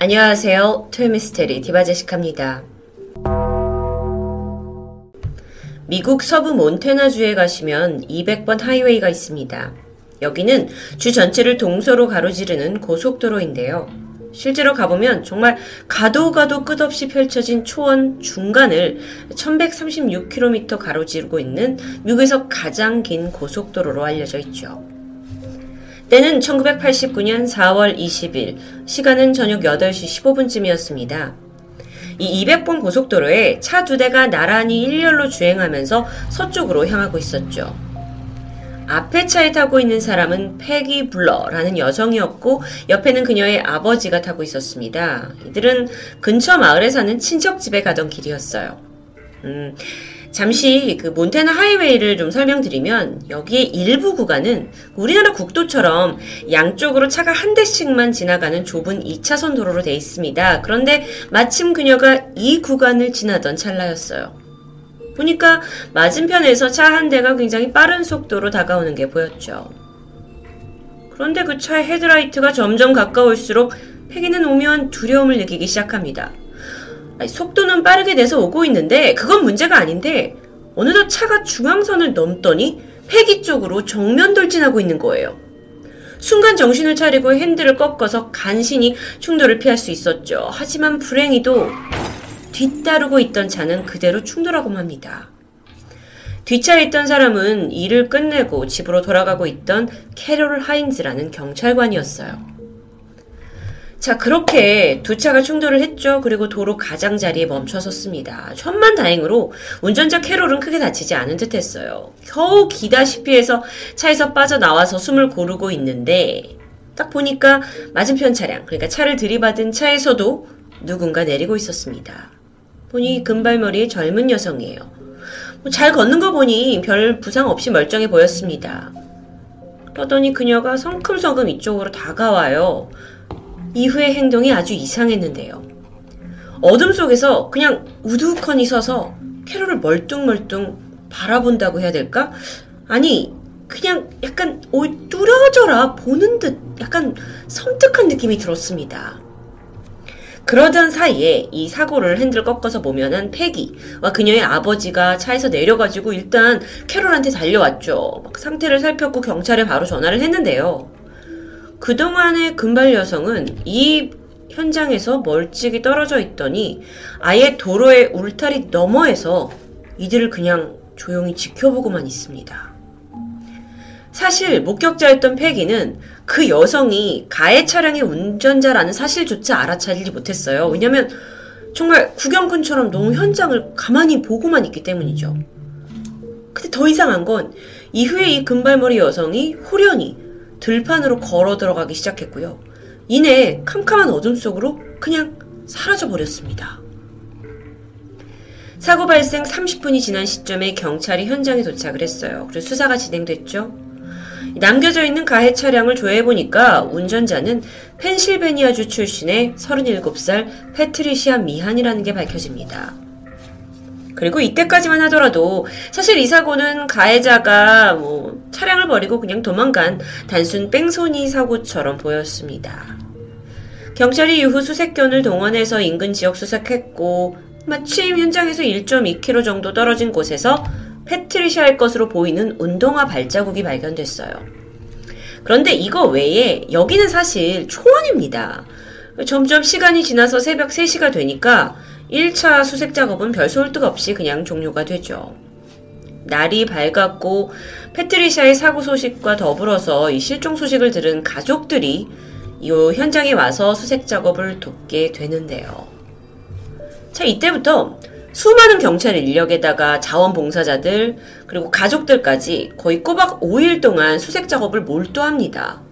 안녕하세요. 토요미스테리 디바제식합니다. 미국 서부 몬테나주에 가시면 200번 하이웨이가 있습니다. 여기는 주 전체를 동서로 가로지르는 고속도로인데요. 실제로 가보면 정말 가도 가도 끝없이 펼쳐진 초원 중간을 1136km 가로지르고 있는 미국에서 가장 긴 고속도로로 알려져 있죠. 때는 1989년 4월 20일, 시간은 저녁 8시 15분쯤이었습니다. 이 200번 고속도로에 차 두 대가 나란히 일렬로 주행하면서 서쪽으로 향하고 있었죠. 앞에 차에 타고 있는 사람은 패기 블러라는 여성이었고 옆에는 그녀의 아버지가 타고 있었습니다. 이들은 근처 마을에 사는 친척 집에 가던 길이었어요. 음, 잠시 그 몬테나 하이웨이를 좀 설명드리면 여기에 일부 구간은 우리나라 국도처럼 양쪽으로 차가 한 대씩만 지나가는 좁은 2차선 도로로 되어 있습니다. 그런데 마침 그녀가 이 구간을 지나던 찰나였어요. 보니까 맞은편에서 차 한 대가 굉장히 빠른 속도로 다가오는 게 보였죠. 그런데 그 차의 헤드라이트가 점점 가까울수록 패기는 오묘한 두려움을 느끼기 시작합니다. 속도는 빠르게 내서 오고 있는데 그건 문제가 아닌데 어느덧 차가 중앙선을 넘더니 폐기 쪽으로 정면 돌진하고 있는 거예요. 순간 정신을 차리고 핸들을 꺾어서 간신히 충돌을 피할 수 있었죠. 하지만 불행히도 뒤따르고 있던 차는 그대로 충돌하고 맙니다. 뒷차에 있던 사람은 일을 끝내고 집으로 돌아가고 있던 캐롤 하인즈라는 경찰관이었어요. 자, 그렇게 두 차가 충돌을 했죠. 그리고 도로 가장자리에 멈춰섰습니다. 천만 다행으로 운전자 캐롤은 크게 다치지 않은 듯 했어요. 겨우 기다시피 해서 차에서 빠져나와서 숨을 고르고 있는데, 딱 보니까 맞은편 차량, 그러니까 차를 들이받은 차에서도 누군가 내리고 있었습니다. 보니 금발머리의 젊은 여성이에요. 뭐 잘 걷는 거 보니 별 부상 없이 멀쩡해 보였습니다. 그러더니 그녀가 성큼성큼 이쪽으로 다가와요. 이후의 행동이 아주 이상했는데요. 어둠 속에서 그냥 우두커니 서서 캐롤을 멀뚱멀뚱 바라본다고 해야 될까? 아니, 그냥 약간 뚫어져라 보는 듯 약간 섬뜩한 느낌이 들었습니다. 그러던 사이에 이 사고를 핸들 꺾어서 보면은 패기와 그녀의 아버지가 차에서 내려가지고 일단 캐롤한테 달려왔죠. 막 상태를 살폈고 경찰에 바로 전화를 했는데요. 그동안의 금발 여성은 이 현장에서 멀찍이 떨어져 있더니 아예 도로의 울타리 너머에서 이들을 그냥 조용히 지켜보고만 있습니다. 사실 목격자였던 패기는 그 여성이 가해 차량의 운전자라는 사실조차 알아차리지 못했어요. 왜냐면 정말 구경꾼처럼 너무 현장을 가만히 보고만 있기 때문이죠. 근데 더 이상한 건 이후에 이 금발머리 여성이 호련히 들판으로 걸어 들어가기 시작했고요. 이내 캄캄한 어둠 속으로 그냥 사라져 버렸습니다. 사고 발생 30분이 지난 시점에 경찰이 현장에 도착을 했어요. 그리고 수사가 진행됐죠. 남겨져 있는 가해 차량을 조회해보니까 운전자는 펜실베니아주 출신의 37살 패트리시아 미한이라는 게 밝혀집니다. 그리고 이때까지만 하더라도 사실 이 사고는 가해자가 뭐 차량을 버리고 그냥 도망간 단순 뺑소니 사고처럼 보였습니다. 경찰이 이후 수색견을 동원해서 인근 지역 수색했고 마침 현장에서 1.2km 정도 떨어진 곳에서 패트리샤일 것으로 보이는 운동화 발자국이 발견됐어요. 그런데 이거 외에 여기는 사실 초원입니다. 점점 시간이 지나서 새벽 3시가 되니까 1차 수색 작업은 별 소홀득 없이 그냥 종료가 되죠. 날이 밝았고 패트리샤의 사고 소식과 더불어서 이 실종 소식을 들은 가족들이 이 현장에 와서 수색 작업을 돕게 되는데요. 자, 이때부터 수많은 경찰 인력에다가 자원봉사자들, 그리고 가족들까지 거의 꼬박 5일 동안 수색 작업을 몰두합니다.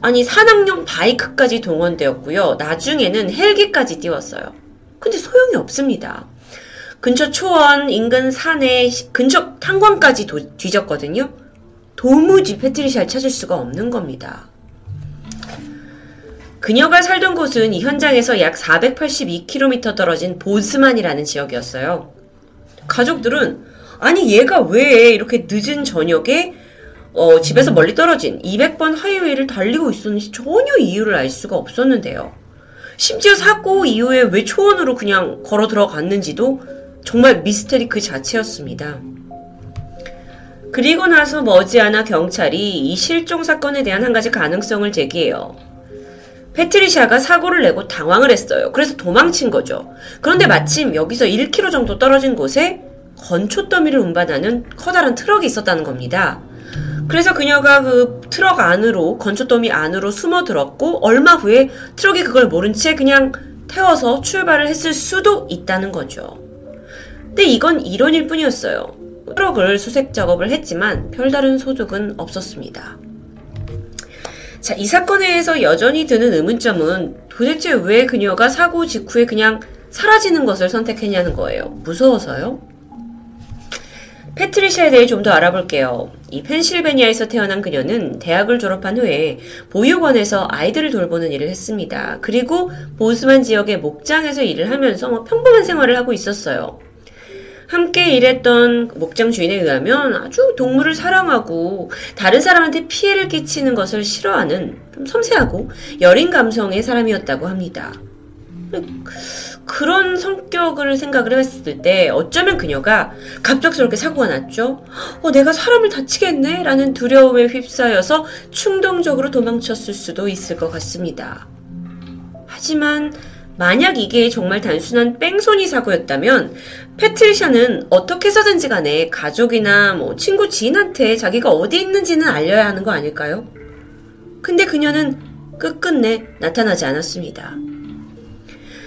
아니, 산악용 바이크까지 동원되었고요. 나중에는 헬기까지 띄웠어요. 근데 소용이 없습니다. 근처 초원, 인근 산에 근처 탄광까지 도, 뒤졌거든요. 도무지 패트리샤를 찾을 수가 없는 겁니다. 그녀가 살던 곳은 이 현장에서 약 482km 떨어진 보스만이라는 지역이었어요. 가족들은 아니 얘가 왜 이렇게 늦은 저녁에 어, 집에서 멀리 떨어진 200번 하이웨이를 달리고 있었는지 전혀 이유를 알 수가 없었는데요. 심지어 사고 이후에 왜 초원으로 그냥 걸어 들어갔는지도 정말 미스테리 그 자체였습니다. 그리고 나서 머지않아 경찰이 이 실종 사건에 대한 한 가지 가능성을 제기해요. 패트리샤가 사고를 내고 당황을 했어요. 그래서 도망친 거죠. 그런데 마침 여기서 1km 정도 떨어진 곳에 건초 더미를 운반하는 커다란 트럭이 있었다는 겁니다. 그래서 그녀가 그 트럭 안으로 건초 더미 안으로 숨어 들었고 얼마 후에 트럭이 그걸 모른 채 그냥 태워서 출발을 했을 수도 있다는 거죠. 근데 이건 이론일 뿐이었어요. 트럭을 수색 작업을 했지만 별다른 소득은 없었습니다. 자, 이 사건에 대해서 여전히 드는 의문점은 도대체 왜 그녀가 사고 직후에 그냥 사라지는 것을 선택했냐는 거예요. 무서워서요? 패트리샤에 대해 좀 더 알아볼게요. 이 펜실베니아에서 태어난 그녀는 대학을 졸업한 후에 보육원에서 아이들을 돌보는 일을 했습니다. 그리고 보스만 지역의 목장에서 일을 하면서 뭐 평범한 생활을 하고 있었어요. 함께 일했던 목장 주인에 의하면 아주 동물을 사랑하고 다른 사람한테 피해를 끼치는 것을 싫어하는 좀 섬세하고 여린 감성의 사람이었다고 합니다. 그런 성격을 생각을 했을 때 어쩌면 그녀가 갑작스럽게 사고가 났죠. 어, 내가 사람을 다치겠네? 라는 두려움에 휩싸여서 충동적으로 도망쳤을 수도 있을 것 같습니다. 하지만 만약 이게 정말 단순한 뺑소니 사고였다면 패트리샤는 어떻게 해서든지 간에 가족이나 뭐 친구 지인한테 자기가 어디 있는지는 알려야 하는 거 아닐까요? 근데 그녀는 끝끝내 나타나지 않았습니다.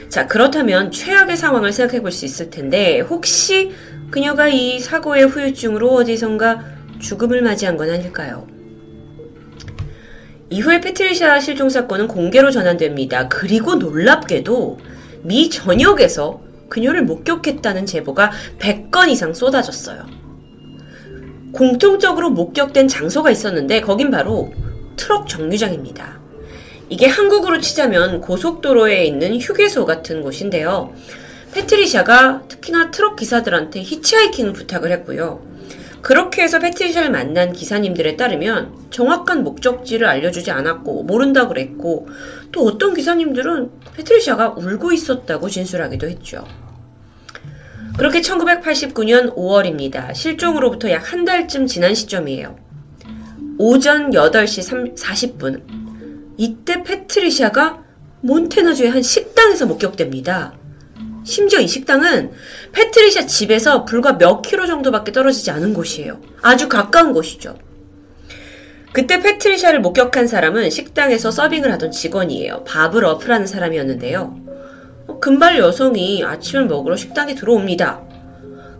자, 그렇다면 최악의 상황을 생각해 볼 수 있을 텐데 혹시 그녀가 이 사고의 후유증으로 어디선가 죽음을 맞이한 건 아닐까요? 이후에 패트리샤 실종 사건은 공개로 전환됩니다. 그리고 놀랍게도 미 전역에서 그녀를 목격했다는 제보가 100건 이상 쏟아졌어요. 공통적으로 목격된 장소가 있었는데 거긴 바로 트럭 정류장입니다. 이게 한국으로 치자면 고속도로에 있는 휴게소 같은 곳인데요. 패트리샤가 특히나 트럭 기사들한테 히치하이킹을 부탁을 했고요. 그렇게 해서 패트리샤를 만난 기사님들에 따르면 정확한 목적지를 알려주지 않았고 모른다 그랬고 또 어떤 기사님들은 패트리샤가 울고 있었다고 진술하기도 했죠. 그렇게 1989년 5월입니다. 실종으로부터 약 한 달쯤 지난 시점이에요. 오전 8시 40분. 이때 패트리샤가 몬테나주의 한 식당에서 목격됩니다. 심지어 이 식당은 패트리샤 집에서 불과 몇 킬로 정도밖에 떨어지지 않은 곳이에요. 아주 가까운 곳이죠. 그때 패트리샤를 목격한 사람은 식당에서 서빙을 하던 직원이에요. 밥을 어프라는 사람이었는데요. 어, 금발 여성이 아침을 먹으러 식당에 들어옵니다.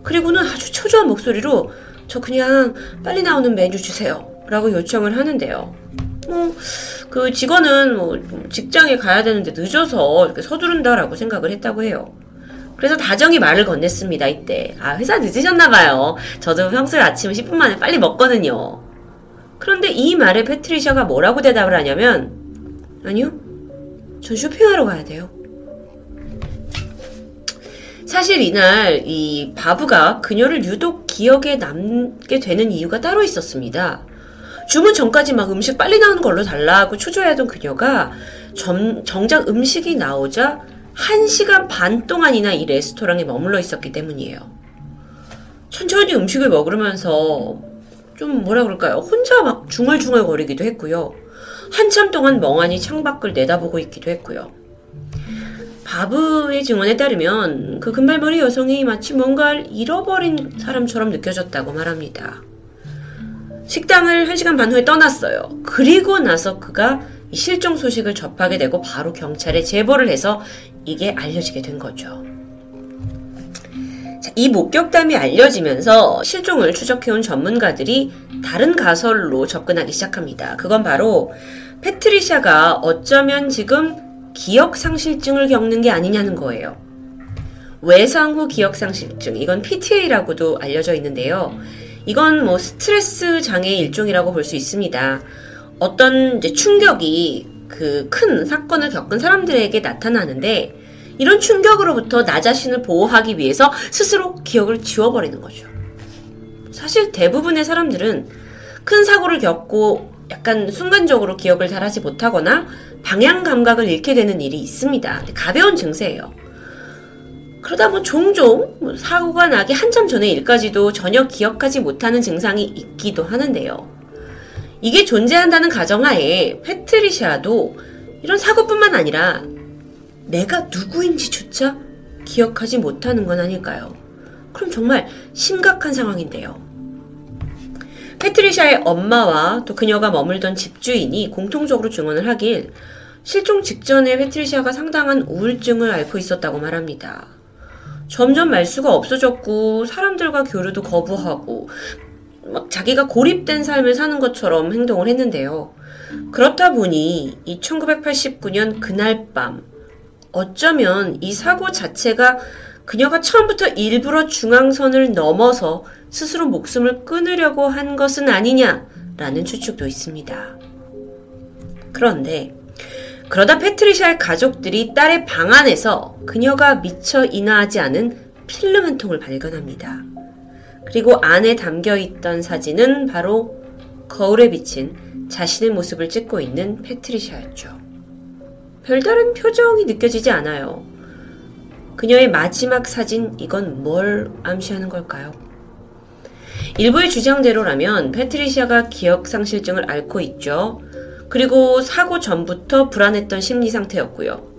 그리고는 아주 초조한 목소리로 저 그냥 빨리 나오는 메뉴 주세요. 라고 요청을 하는데요. 뭐, 그 직원은 뭐 직장에 가야 되는데 늦어서 이렇게 서두른다라고 생각을 했다고 해요. 그래서 다정히 말을 건넸습니다, 이때. 아, 회사 늦으셨나봐요. 저도 평소에 아침 10분 만에 빨리 먹거든요. 그런데 이 말에 패트리샤가 뭐라고 대답을 하냐면, 아니요, 전 쇼핑하러 가야 돼요. 사실 이날 이 바브가 그녀를 유독 기억에 남게 되는 이유가 따로 있었습니다. 주문 전까지 막 음식 빨리 나오는 걸로 달라고 초조해하던 그녀가 점, 정작 음식이 나오자 1시간 반 동안이나 이 레스토랑에 머물러 있었기 때문이에요. 천천히 음식을 먹으면서 좀 뭐라 그럴까요? 혼자 막 중얼중얼 거리기도 했고요. 한참 동안 멍하니 창밖을 내다보고 있기도 했고요. 바브의 증언에 따르면 그 금발머리 여성이 마치 뭔가를 잃어버린 사람처럼 느껴졌다고 말합니다. 식당을 1시간 반 후에 떠났어요. 그리고 나서 그가 실종 소식을 접하게 되고 바로 경찰에 제보를 해서 이게 알려지게 된 거죠. 자, 이 목격담이 알려지면서 실종을 추적해온 전문가들이 다른 가설로 접근하기 시작합니다. 그건 바로 패트리샤가 어쩌면 지금 기억상실증을 겪는 게 아니냐는 거예요. 외상 후 기억상실증, 이건 PTA라고도 알려져 있는데요. 이건 뭐 스트레스 장애의 일종이라고 볼 수 있습니다. 어떤 충격이 그 큰 사건을 겪은 사람들에게 나타나는데 이런 충격으로부터 나 자신을 보호하기 위해서 스스로 기억을 지워버리는 거죠. 사실 대부분의 사람들은 큰 사고를 겪고 약간 순간적으로 기억을 잘 하지 못하거나 방향 감각을 잃게 되는 일이 있습니다. 가벼운 증세예요. 그러다 뭐 종종 뭐 사고가 나기 한참 전의 일까지도 전혀 기억하지 못하는 증상이 있기도 하는데요. 이게 존재한다는 가정하에 패트리샤도 이런 사고뿐만 아니라 내가 누구인지조차 기억하지 못하는 건 아닐까요? 그럼 정말 심각한 상황인데요. 패트리샤의 엄마와 또 그녀가 머물던 집주인이 공통적으로 증언을 하길 실종 직전에 패트리샤가 상당한 우울증을 앓고 있었다고 말합니다. 점점 말수가 없어졌고 사람들과 교류도 거부하고 막 자기가 고립된 삶을 사는 것처럼 행동을 했는데요. 그렇다 보니 이 1989년 그날 밤 어쩌면 이 사고 자체가 그녀가 처음부터 일부러 중앙선을 넘어서 스스로 목숨을 끊으려고 한 것은 아니냐라는 추측도 있습니다. 그런데 그러다 패트리샤의 가족들이 딸의 방 안에서 그녀가 미처 인화하지 않은 필름 한 통을 발견합니다. 그리고 안에 담겨 있던 사진은 바로 거울에 비친 자신의 모습을 찍고 있는 패트리샤였죠. 별다른 표정이 느껴지지 않아요. 그녀의 마지막 사진, 이건 뭘 암시하는 걸까요? 일부의 주장대로라면 패트리샤가 기억상실증을 앓고 있죠. 그리고 사고 전부터 불안했던 심리 상태였고요.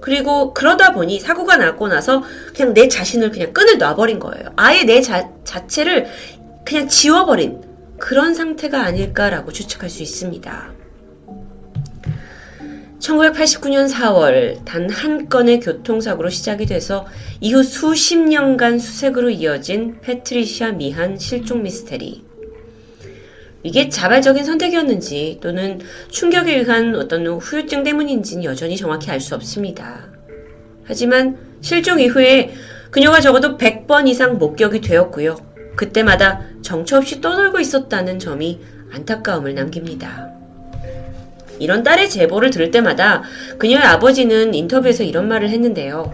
그리고 그러다 보니 사고가 나고 나서 그냥 내 자신을 그냥 끈을 놔버린 거예요. 아예 내 자, 자체를 그냥 지워버린 그런 상태가 아닐까라고 추측할 수 있습니다. 1989년 4월 단 한 건의 교통사고로 시작이 돼서 이후 수십 년간 수색으로 이어진 패트리시아 미한 실종 미스테리. 이게 자발적인 선택이었는지 또는 충격에 의한 어떤 후유증 때문인지는 여전히 정확히 알 수 없습니다. 하지만 실종 이후에 그녀가 적어도 100번 이상 목격이 되었고요. 그때마다 정처 없이 떠돌고 있었다는 점이 안타까움을 남깁니다. 이런 딸의 제보를 들을 때마다 그녀의 아버지는 인터뷰에서 이런 말을 했는데요.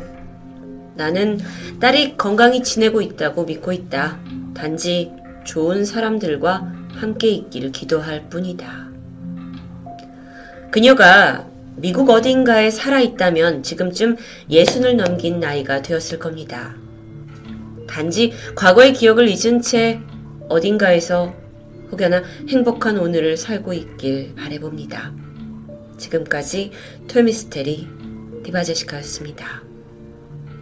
나는 딸이 건강히 지내고 있다고 믿고 있다. 단지 좋은 사람들과 함께 있기를 기도할 뿐이다. 그녀가 미국 어딘가에 살아있다면 지금쯤 예순을 넘긴 나이가 되었을 겁니다. 단지 과거의 기억을 잊은 채 어딘가에서 혹여나 행복한 오늘을 살고 있길 바래봅니다. 지금까지 토미스테리 디바제시카였습니다.